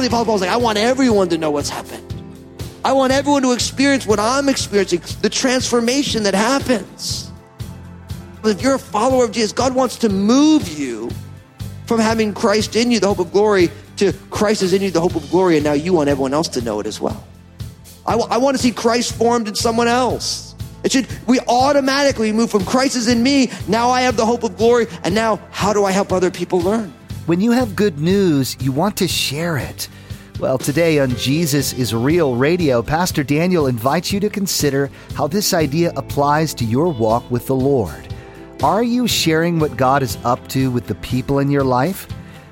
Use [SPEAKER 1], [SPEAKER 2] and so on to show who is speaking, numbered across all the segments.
[SPEAKER 1] the Apostle Paul's like, I want everyone to know what's happened. I want everyone to experience what I'm experiencing, the transformation that happens. If you're a follower of Jesus, God wants to move you from having Christ in you, the hope of glory, to Christ is in you, the hope of glory, and now you want everyone else to know it as well. I, w- I want to see Christ formed in someone else. It should, we automatically move from Christ is in me, now I have the hope of glory, and now how do I help other people learn?
[SPEAKER 2] When you have good news, you want to share it. Well, today on Jesus is Real Radio, Pastor Daniel invites you to consider how this idea applies to your walk with the Lord. Are you sharing what God is up to with the people in your life?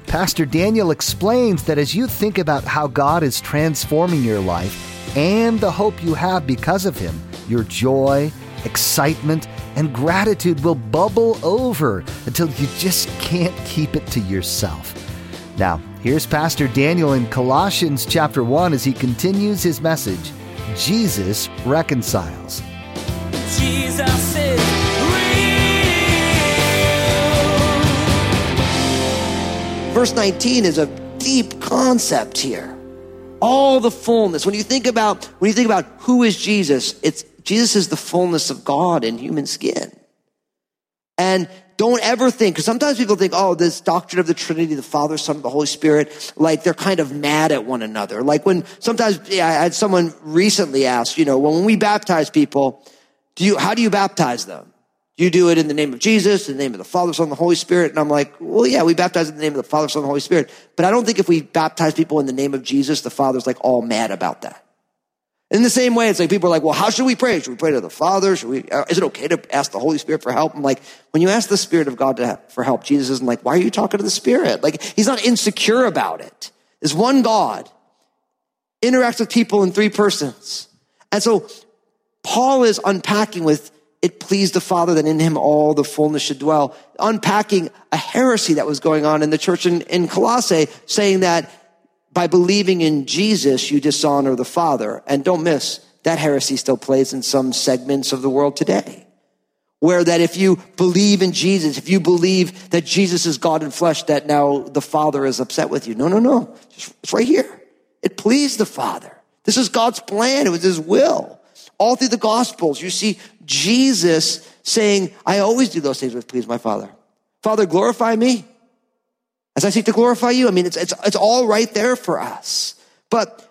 [SPEAKER 2] Pastor Daniel explains that as you think about how God is transforming your life and the hope you have because of Him, your joy, excitement, and gratitude will bubble over until you just can't keep it to yourself. Now, here's Pastor Daniel in Colossians chapter 1 as he continues his message Jesus reconciles.
[SPEAKER 1] Verse 19 is a deep concept here. All the fullness. When you think about when you think about who is Jesus, it's Jesus is the fullness of God in human skin. And don't ever think, because sometimes people think, oh, this doctrine of the Trinity, the Father, Son, the Holy Spirit, like they're kind of mad at one another. Like when sometimes yeah, I had someone recently ask, you know, when we baptize people, do you, how do you baptize them? You do it in the name of Jesus, in the name of the Father, Son, and the Holy Spirit? And I'm like, well, yeah, we baptize in the name of the Father, Son, and the Holy Spirit. But I don't think if we baptize people in the name of Jesus, the Father's like all mad about that. In the same way, it's like people are like, well, how should we pray? Should we pray to the Father? Should we, uh, is it okay to ask the Holy Spirit for help? I'm like, when you ask the Spirit of God to, for help, Jesus isn't like, why are you talking to the Spirit? Like, he's not insecure about it. There's one God, interacts with people in three persons. And so Paul is unpacking with, it pleased the Father that in him all the fullness should dwell, unpacking a heresy that was going on in the church in, in Colossae, saying that by believing in Jesus, you dishonor the Father. And don't miss, that heresy still plays in some segments of the world today. Where that if you believe in Jesus, if you believe that Jesus is God in flesh, that now the Father is upset with you. No, no, no. It's right here. It pleased the Father. This is God's plan. It was His will. All through the Gospels, you see Jesus saying, I always do those things which please my Father. Father, glorify me as I seek to glorify you. I mean, it's, it's, it's all right there for us. But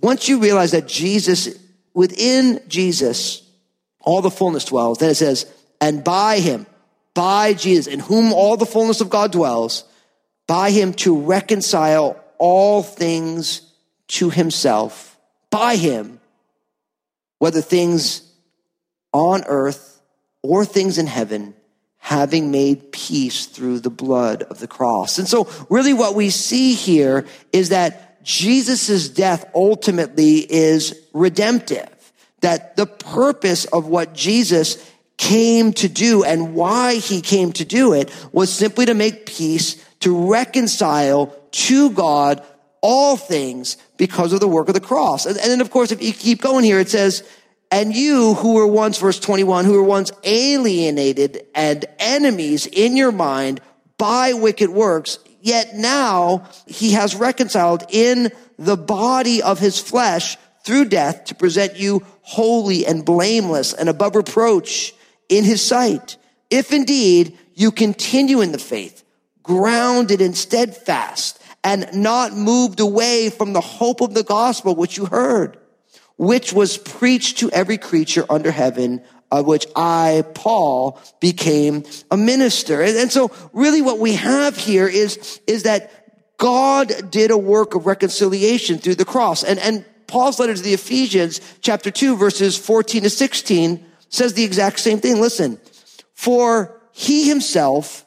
[SPEAKER 1] once you realize that Jesus, within Jesus, all the fullness dwells, then it says, and by him, by Jesus, in whom all the fullness of God dwells, by him to reconcile all things to himself, by him, whether things on earth or things in heaven, having made peace through the blood of the cross. And so really what we see here is that Jesus' death ultimately is redemptive. That the purpose of what Jesus came to do and why he came to do it was simply to make peace, to reconcile to God all things because of the work of the cross. And, and then of course, if you keep going here, it says, and you who were once, verse 21, who were once alienated and enemies in your mind by wicked works, yet now he has reconciled in the body of his flesh through death to present you holy and blameless and above reproach in his sight. If indeed you continue in the faith, grounded and steadfast, and not moved away from the hope of the gospel which you heard which was preached to every creature under heaven, of which I, Paul, became a minister. And, so really what we have here is, is that God did a work of reconciliation through the cross. And, and Paul's letter to the Ephesians, chapter 2, verses 14 to 16, says the exact same thing. Listen, for he himself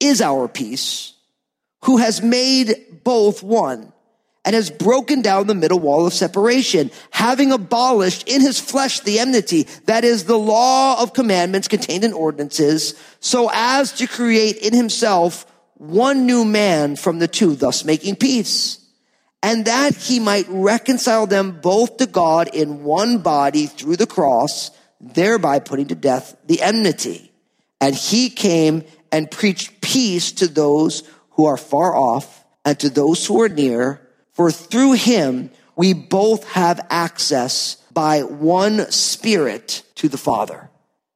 [SPEAKER 1] is our peace, who has made both one and has broken down the middle wall of separation, having abolished in his flesh the enmity, that is the law of commandments contained in ordinances, so as to create in himself one new man from the two, thus making peace. And that he might reconcile them both to God in one body through the cross, thereby putting to death the enmity. And he came and preached peace to those who are far off and to those who are near for through him, we both have access by one spirit to the Father.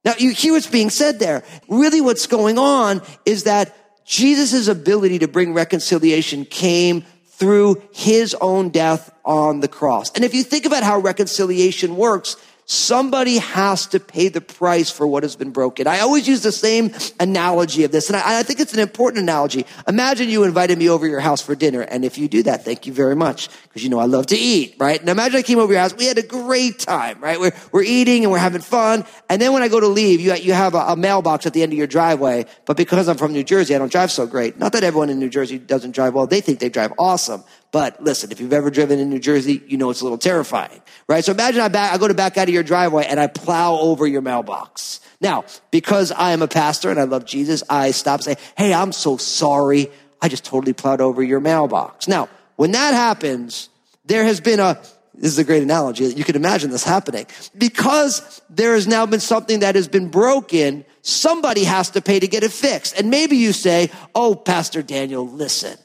[SPEAKER 1] Now you hear what's being said there. Really what's going on is that Jesus' ability to bring reconciliation came through his own death on the cross. And if you think about how reconciliation works, Somebody has to pay the price for what has been broken. I always use the same analogy of this, and I, I, think it's an important analogy. Imagine you invited me over your house for dinner, and if you do that, thank you very much, because you know I love to eat, right? And imagine I came over your house, we had a great time, right? We're, we're eating and we're having fun, and then when I go to leave, you, you have a, a mailbox at the end of your driveway, but because I'm from New Jersey, I don't drive so great. Not that everyone in New Jersey doesn't drive well, they think they drive awesome. But listen, if you've ever driven in New Jersey, you know it's a little terrifying, right? So imagine I, back, I go to back out of your driveway and I plow over your mailbox. Now, because I am a pastor and I love Jesus, I stop and say, Hey, I'm so sorry. I just totally plowed over your mailbox. Now, when that happens, there has been a, this is a great analogy. You can imagine this happening. Because there has now been something that has been broken, somebody has to pay to get it fixed. And maybe you say, Oh, Pastor Daniel, listen.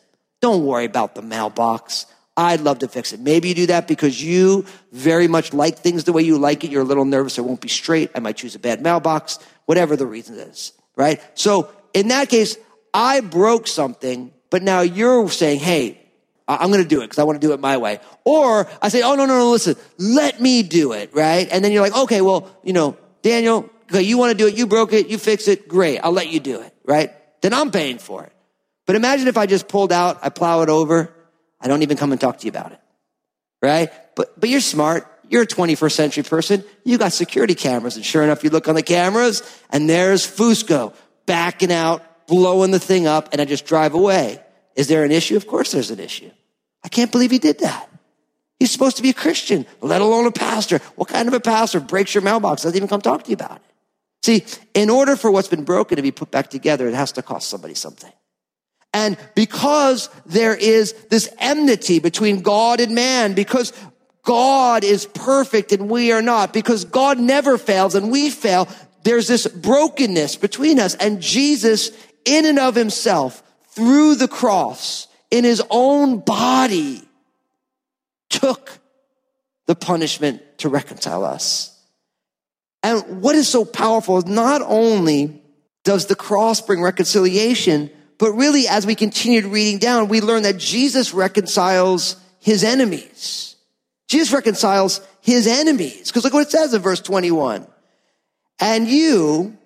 [SPEAKER 1] Don't worry about the mailbox. I'd love to fix it. Maybe you do that because you very much like things the way you like it. You're a little nervous. It won't be straight. I might choose a bad mailbox, whatever the reason is, right? So in that case, I broke something, but now you're saying, Hey, I'm going to do it because I want to do it my way. Or I say, Oh, no, no, no, listen, let me do it, right? And then you're like, okay, well, you know, Daniel, you want to do it. You broke it. You fix it. Great. I'll let you do it, right? Then I'm paying for it. But imagine if I just pulled out, I plow it over, I don't even come and talk to you about it. Right? But, but you're smart. You're a 21st century person. You got security cameras. And sure enough, you look on the cameras and there's Fusco backing out, blowing the thing up, and I just drive away. Is there an issue? Of course there's an issue. I can't believe he did that. He's supposed to be a Christian, let alone a pastor. What kind of a pastor breaks your mailbox, doesn't even come talk to you about it? See, in order for what's been broken to be put back together, it has to cost somebody something. And because there is this enmity between God and man, because God is perfect and we are not, because God never fails and we fail, there's this brokenness between us. And Jesus, in and of himself, through the cross, in his own body, took the punishment to reconcile us. And what is so powerful is not only does the cross bring reconciliation, but really, as we continued reading down, we learn that Jesus reconciles his enemies. Jesus reconciles his enemies. Because look what it says in verse 21. And you,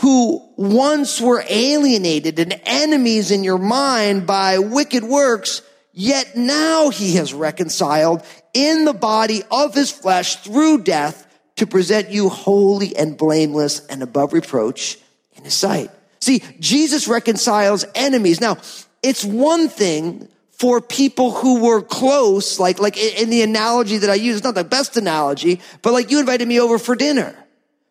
[SPEAKER 1] who once were alienated and enemies in your mind by wicked works, yet now he has reconciled in the body of his flesh through death to present you holy and blameless and above reproach in his sight. See, Jesus reconciles enemies. Now, it's one thing for people who were close, like, like in the analogy that I use, it's not the best analogy, but like you invited me over for dinner.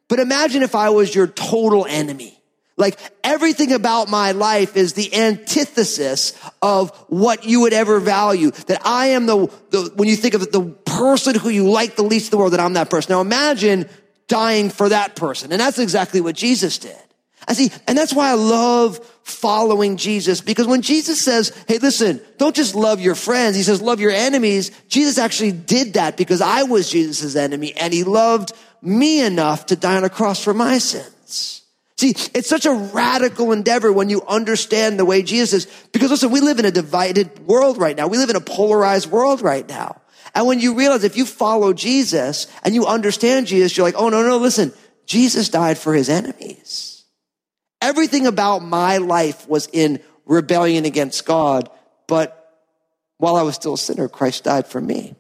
[SPEAKER 1] But imagine if I was your total enemy. Like everything about my life is the antithesis of what you would ever value. That I am the, the, when you think of the person who you like the least in the world, that I'm that person. Now imagine dying for that person. And that's exactly what Jesus did. I see, and that's why I love following Jesus because when Jesus says, Hey, listen, don't just love your friends. He says, love your enemies. Jesus actually did that because I was Jesus' enemy and he loved me enough to die on a cross for my sins. See, it's such a radical endeavor when you understand the way Jesus is. Because listen, we live in a divided world right now. We live in a polarized world right now. And when you realize if you follow Jesus and you understand Jesus, you're like, oh, no, no, listen, Jesus died for his enemies. Everything about my life was in rebellion against God, but while I was still a sinner, Christ died for me.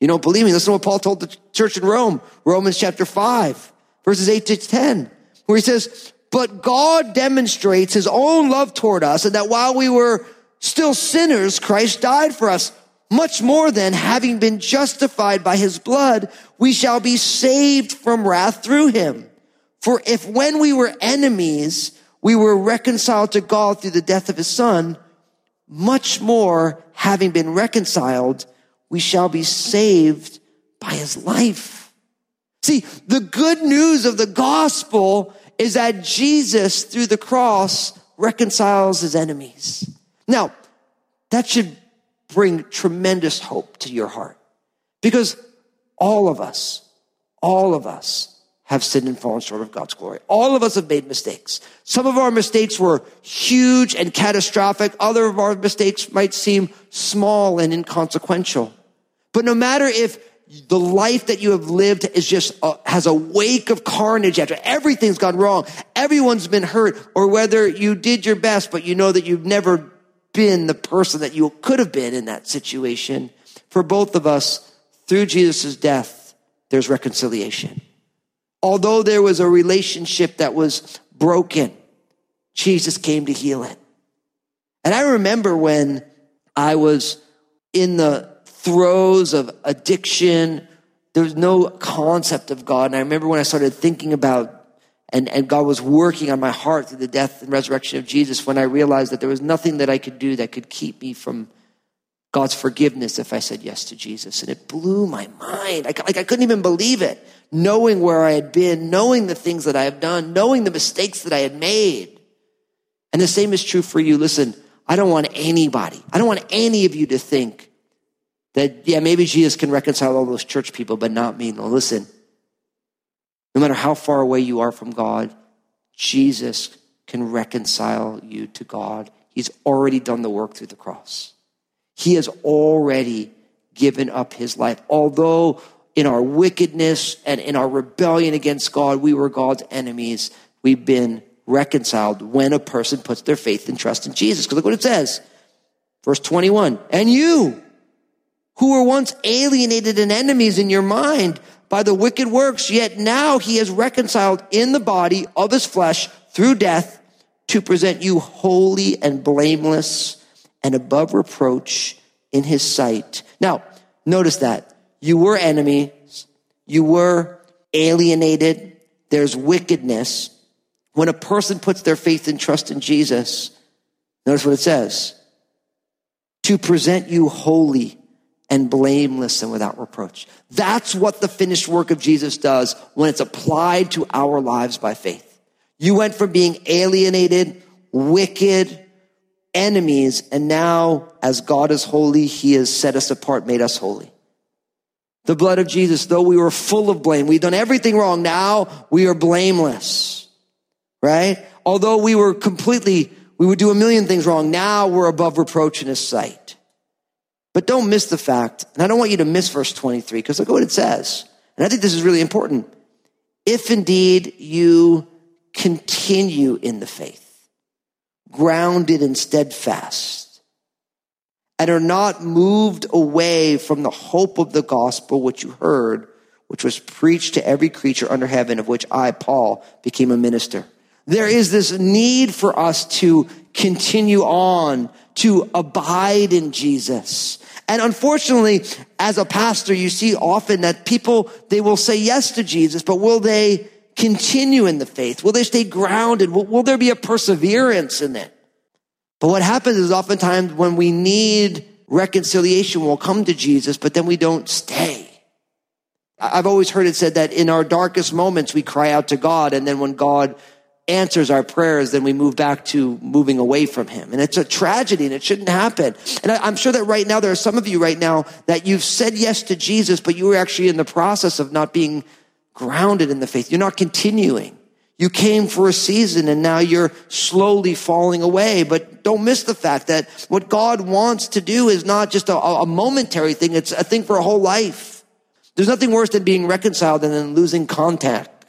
[SPEAKER 1] You don't believe me? Listen to what Paul told the church in Rome, Romans chapter 5, verses 8 to 10, where he says, But God demonstrates his own love toward us, and that while we were still sinners, Christ died for us. Much more than having been justified by his blood, we shall be saved from wrath through him. For if when we were enemies, we were reconciled to God through the death of his son, much more having been reconciled, we shall be saved by his life. See, the good news of the gospel is that Jesus through the cross reconciles his enemies. Now, that should bring tremendous hope to your heart because all of us, all of us have sinned and fallen short of God's glory. All of us have made mistakes. Some of our mistakes were huge and catastrophic. Other of our mistakes might seem small and inconsequential. But no matter if the life that you have lived is just a, has a wake of carnage after everything's gone wrong, everyone's been hurt, or whether you did your best, but you know that you've never been the person that you could have been in that situation. For both of us, through Jesus' death, there's reconciliation. Although there was a relationship that was broken, Jesus came to heal it. And I remember when I was in the throes of addiction, there was no concept of God. And I remember when I started thinking about and, and God was working on my heart through the death and resurrection of Jesus when I realized that there was nothing that I could do that could keep me from God's forgiveness if I said yes to Jesus. And it blew my mind. I, like I couldn't even believe it knowing where I had been, knowing the things that I have done, knowing the mistakes that I had made. And the same is true for you. Listen, I don't want anybody, I don't want any of you to think that, yeah, maybe Jesus can reconcile all those church people, but not me. No, listen, no matter how far away you are from God, Jesus can reconcile you to God. He's already done the work through the cross. He has already given up his life. Although in our wickedness and in our rebellion against God, we were God's enemies. We've been reconciled when a person puts their faith and trust in Jesus. Because look what it says. Verse 21. And you, who were once alienated and enemies in your mind by the wicked works, yet now he has reconciled in the body of his flesh through death to present you holy and blameless and above reproach in his sight. Now, notice that. You were enemies. You were alienated. There's wickedness. When a person puts their faith and trust in Jesus, notice what it says. To present you holy and blameless and without reproach. That's what the finished work of Jesus does when it's applied to our lives by faith. You went from being alienated, wicked, enemies, and now as God is holy, he has set us apart, made us holy. The blood of Jesus, though we were full of blame, we've done everything wrong. Now we are blameless, right? Although we were completely, we would do a million things wrong. Now we're above reproach in his sight. But don't miss the fact, and I don't want you to miss verse 23, because look at what it says. And I think this is really important. If indeed you continue in the faith, grounded and steadfast, and are not moved away from the hope of the gospel which you heard, which was preached to every creature under heaven, of which I, Paul, became a minister. There is this need for us to continue on, to abide in Jesus. And unfortunately, as a pastor, you see often that people, they will say yes to Jesus, but will they continue in the faith? Will they stay grounded? Will, will there be a perseverance in it? But what happens is oftentimes when we need reconciliation, we'll come to Jesus, but then we don't stay. I've always heard it said that in our darkest moments, we cry out to God, and then when God answers our prayers, then we move back to moving away from Him. And it's a tragedy, and it shouldn't happen. And I'm sure that right now, there are some of you right now that you've said yes to Jesus, but you were actually in the process of not being grounded in the faith. You're not continuing. You came for a season and now you're slowly falling away. But don't miss the fact that what God wants to do is not just a, a, momentary thing. It's a thing for a whole life. There's nothing worse than being reconciled and then losing contact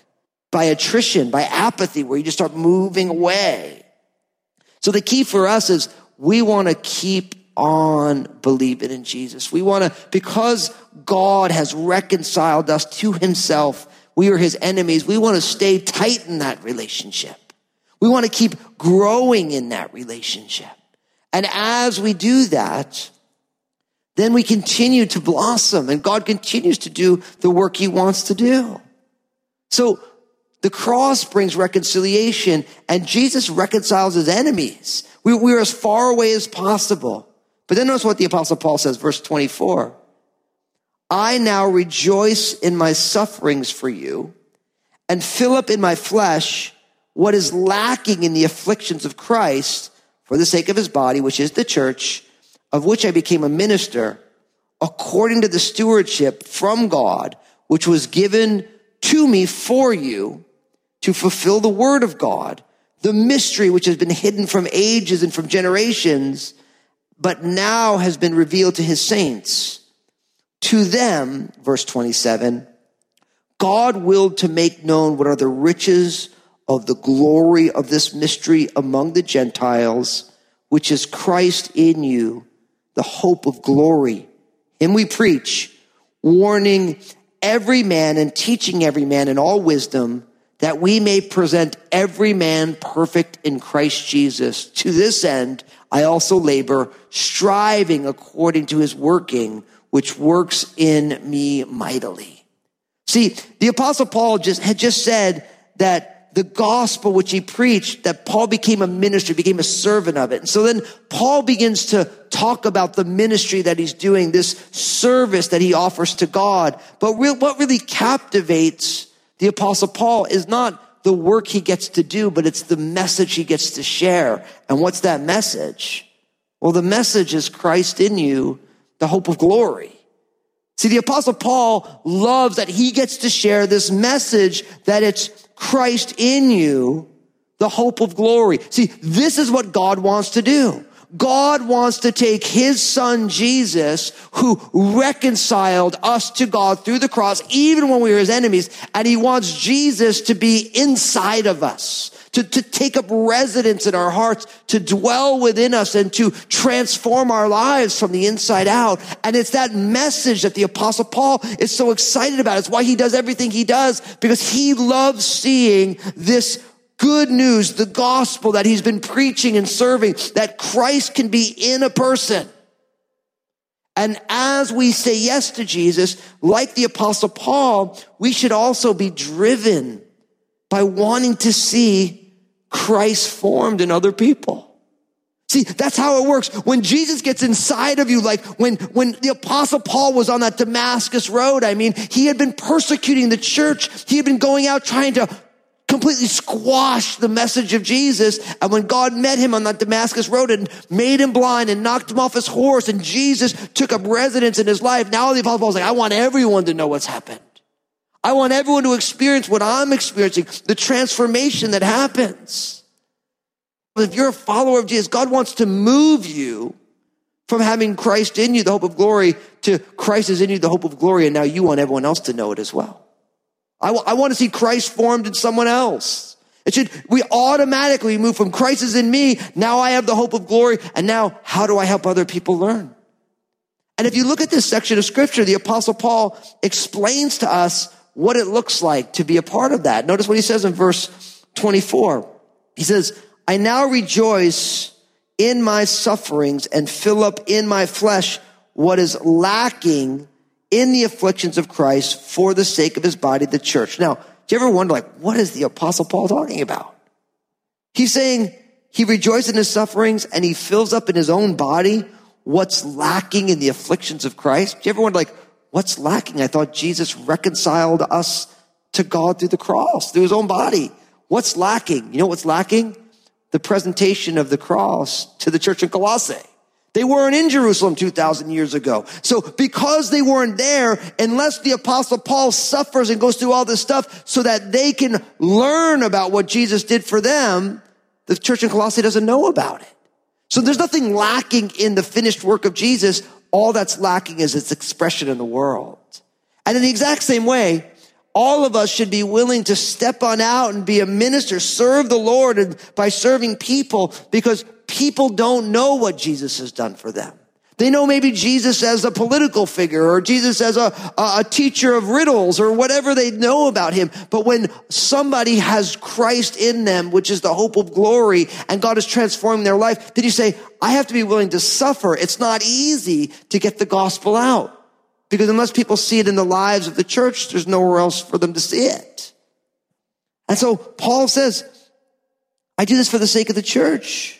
[SPEAKER 1] by attrition, by apathy, where you just start moving away. So the key for us is we want to keep on believing in Jesus. We want to, because God has reconciled us to himself, we are his enemies. We want to stay tight in that relationship. We want to keep growing in that relationship. And as we do that, then we continue to blossom and God continues to do the work he wants to do. So the cross brings reconciliation and Jesus reconciles his enemies. We, we're as far away as possible. But then notice what the apostle Paul says, verse 24. I now rejoice in my sufferings for you and fill up in my flesh what is lacking in the afflictions of Christ for the sake of his body, which is the church, of which I became a minister according to the stewardship from God, which was given to me for you to fulfill the word of God, the mystery which has been hidden from ages and from generations, but now has been revealed to his saints. To them, verse 27, God willed to make known what are the riches of the glory of this mystery among the Gentiles, which is Christ in you, the hope of glory. Him we preach, warning every man and teaching every man in all wisdom, that we may present every man perfect in Christ Jesus. To this end, I also labor, striving according to his working, which works in me mightily. See, the apostle Paul just had just said that the gospel which he preached, that Paul became a minister, became a servant of it. And so then Paul begins to talk about the ministry that he's doing, this service that he offers to God. But what really captivates the apostle Paul is not the work he gets to do, but it's the message he gets to share. And what's that message? Well, the message is Christ in you, the hope of glory. See, the apostle Paul loves that he gets to share this message that it's Christ in you, the hope of glory. See, this is what God wants to do. God wants to take his son Jesus, who reconciled us to God through the cross, even when we were his enemies, and he wants Jesus to be inside of us to, to take up residence in our hearts, to dwell within us and to transform our lives from the inside out. And it's that message that the apostle Paul is so excited about. It's why he does everything he does because he loves seeing this good news, the gospel that he's been preaching and serving, that Christ can be in a person. And as we say yes to Jesus, like the apostle Paul, we should also be driven by wanting to see Christ formed in other people. See, that's how it works. When Jesus gets inside of you, like when, when the apostle Paul was on that Damascus road, I mean, he had been persecuting the church. He had been going out trying to completely squashed the message of Jesus. And when God met him on that Damascus road and made him blind and knocked him off his horse and Jesus took up residence in his life, now the apostle Paul's like, I want everyone to know what's happened. I want everyone to experience what I'm experiencing, the transformation that happens. If you're a follower of Jesus, God wants to move you from having Christ in you, the hope of glory, to Christ is in you, the hope of glory, and now you want everyone else to know it as well. I, w- I want to see Christ formed in someone else. It should, we automatically move from Christ is in me, now I have the hope of glory, and now how do I help other people learn? And if you look at this section of scripture, the apostle Paul explains to us what it looks like to be a part of that. Notice what he says in verse 24. He says, I now rejoice in my sufferings and fill up in my flesh what is lacking in the afflictions of Christ for the sake of his body, the church. Now, do you ever wonder, like, what is the apostle Paul talking about? He's saying he rejoices in his sufferings and he fills up in his own body what's lacking in the afflictions of Christ. Do you ever wonder, like, What's lacking? I thought Jesus reconciled us to God through the cross, through his own body. What's lacking? You know what's lacking? The presentation of the cross to the church in Colossae. They weren't in Jerusalem 2,000 years ago. So because they weren't there, unless the apostle Paul suffers and goes through all this stuff so that they can learn about what Jesus did for them, the church in Colossae doesn't know about it. So there's nothing lacking in the finished work of Jesus. All that's lacking is its expression in the world. And in the exact same way, all of us should be willing to step on out and be a minister, serve the Lord and by serving people because people don't know what Jesus has done for them. They know maybe Jesus as a political figure or Jesus as a, a, teacher of riddles or whatever they know about him. But when somebody has Christ in them, which is the hope of glory, and God is transforming their life, then you say, I have to be willing to suffer. It's not easy to get the gospel out. Because unless people see it in the lives of the church, there's nowhere else for them to see it. And so Paul says, I do this for the sake of the church.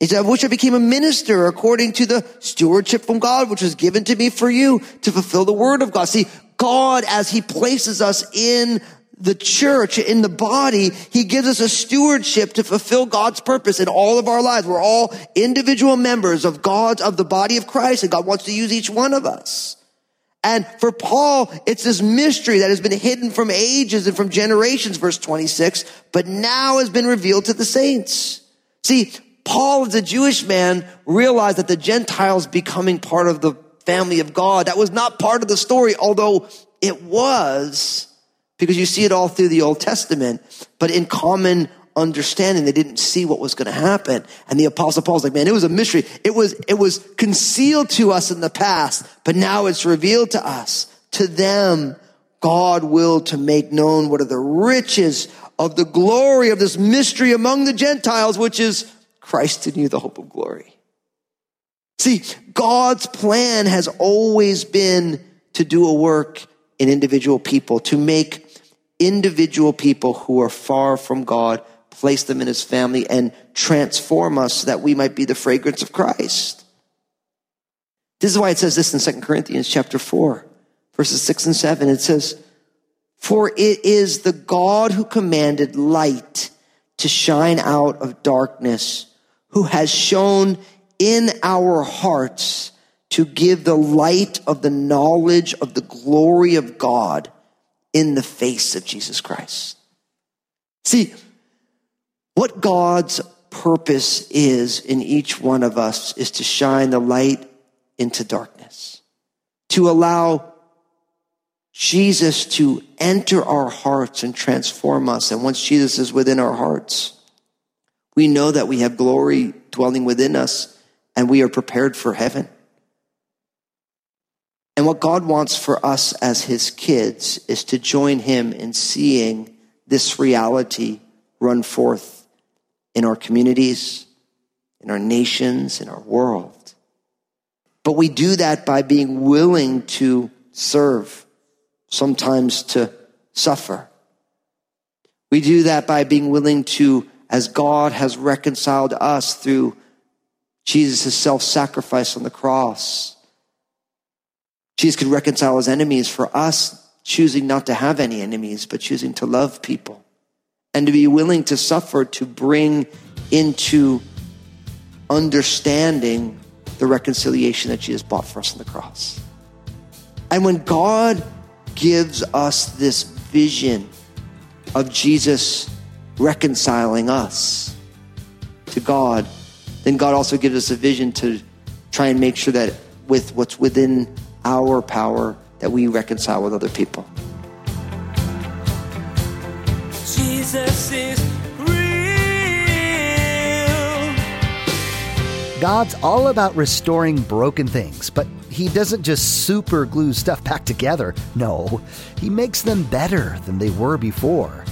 [SPEAKER 1] He said, I wish I became a minister according to the stewardship from God, which was given to me for you to fulfill the word of God. See, God, as he places us in the church, in the body, he gives us a stewardship to fulfill God's purpose in all of our lives. We're all individual members of God's, of the body of Christ, and God wants to use each one of us. And for Paul, it's this mystery that has been hidden from ages and from generations, verse 26, but now has been revealed to the saints. See, Paul, as a Jewish man, realized that the Gentiles becoming part of the family of God, that was not part of the story, although it was, because you see it all through the Old Testament, but in common understanding, they didn't see what was going to happen. And the apostle Paul's like, man, it was a mystery. It was, it was concealed to us in the past, but now it's revealed to us. To them, God willed to make known what are the riches of the glory of this mystery among the Gentiles, which is Christ in you, the hope of glory. See, God's plan has always been to do a work in individual people, to make individual people who are far from God, place them in his family and transform us so that we might be the fragrance of Christ. This is why it says this in 2 Corinthians chapter 4, verses 6 and 7. It says, For it is the God who commanded light to shine out of darkness who has shown in our hearts to give the light of the knowledge of the glory of God in the face of Jesus Christ. See, what God's purpose is in each one of us is to shine the light into darkness, to allow Jesus to enter our hearts and transform us. And once Jesus is within our hearts, we know that we have glory dwelling within us and we are prepared for heaven. And what God wants for us as his kids is to join him in seeing this reality run forth in our communities, in our nations, in our world. But we do that by being willing to serve, sometimes to suffer. We do that by being willing to as God has reconciled us through Jesus' self sacrifice on the cross. Jesus could reconcile his enemies for us, choosing not to have any enemies, but choosing to love people and to be willing to suffer to bring into understanding the reconciliation that Jesus bought for us on the cross. And when God gives us this vision of Jesus reconciling us to God, then God also gives us a vision to try and make sure that with what's within our power that we reconcile with other people.
[SPEAKER 3] Jesus is real.
[SPEAKER 2] God's all about restoring broken things, but He doesn't just super glue stuff back together. No, He makes them better than they were before.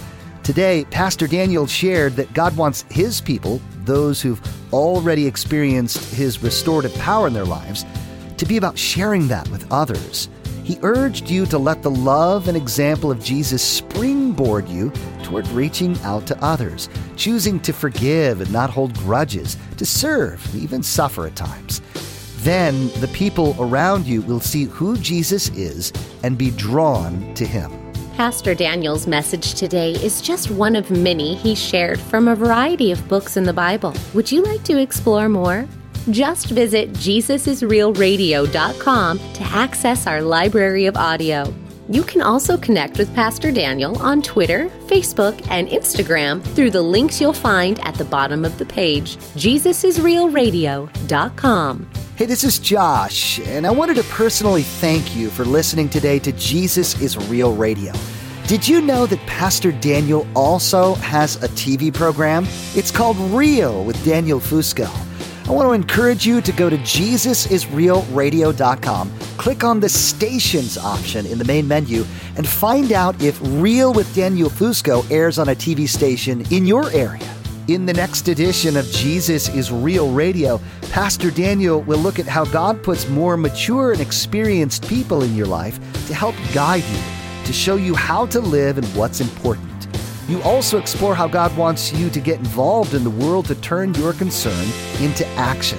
[SPEAKER 2] Today, Pastor Daniel shared that God wants His people, those who've already experienced His restorative power in their lives, to be about sharing that with others. He urged you to let the love and example of Jesus springboard you toward reaching out to others, choosing to forgive and not hold grudges, to serve, and even suffer at times. Then the people around you will see who Jesus is and be drawn to Him.
[SPEAKER 4] Pastor Daniel's message today is just one of many he shared from a variety of books in the Bible. Would you like to explore more? Just visit JesusIsRealRadio.com to access our library of audio. You can also connect with Pastor Daniel on Twitter, Facebook, and Instagram through the links you'll find at the bottom of the page. JesusIsRealRadio.com.
[SPEAKER 2] Hey, this is Josh, and I wanted to personally thank you for listening today to Jesus is Real Radio. Did you know that Pastor Daniel also has a TV program? It's called Real with Daniel Fusco. I want to encourage you to go to JesusIsRealRadio.com, click on the stations option in the main menu, and find out if Real with Daniel Fusco airs on a TV station in your area. In the next edition of Jesus is Real Radio, Pastor Daniel will look at how God puts more mature and experienced people in your life to help guide you, to show you how to live and what's important. You also explore how God wants you to get involved in the world to turn your concern into action.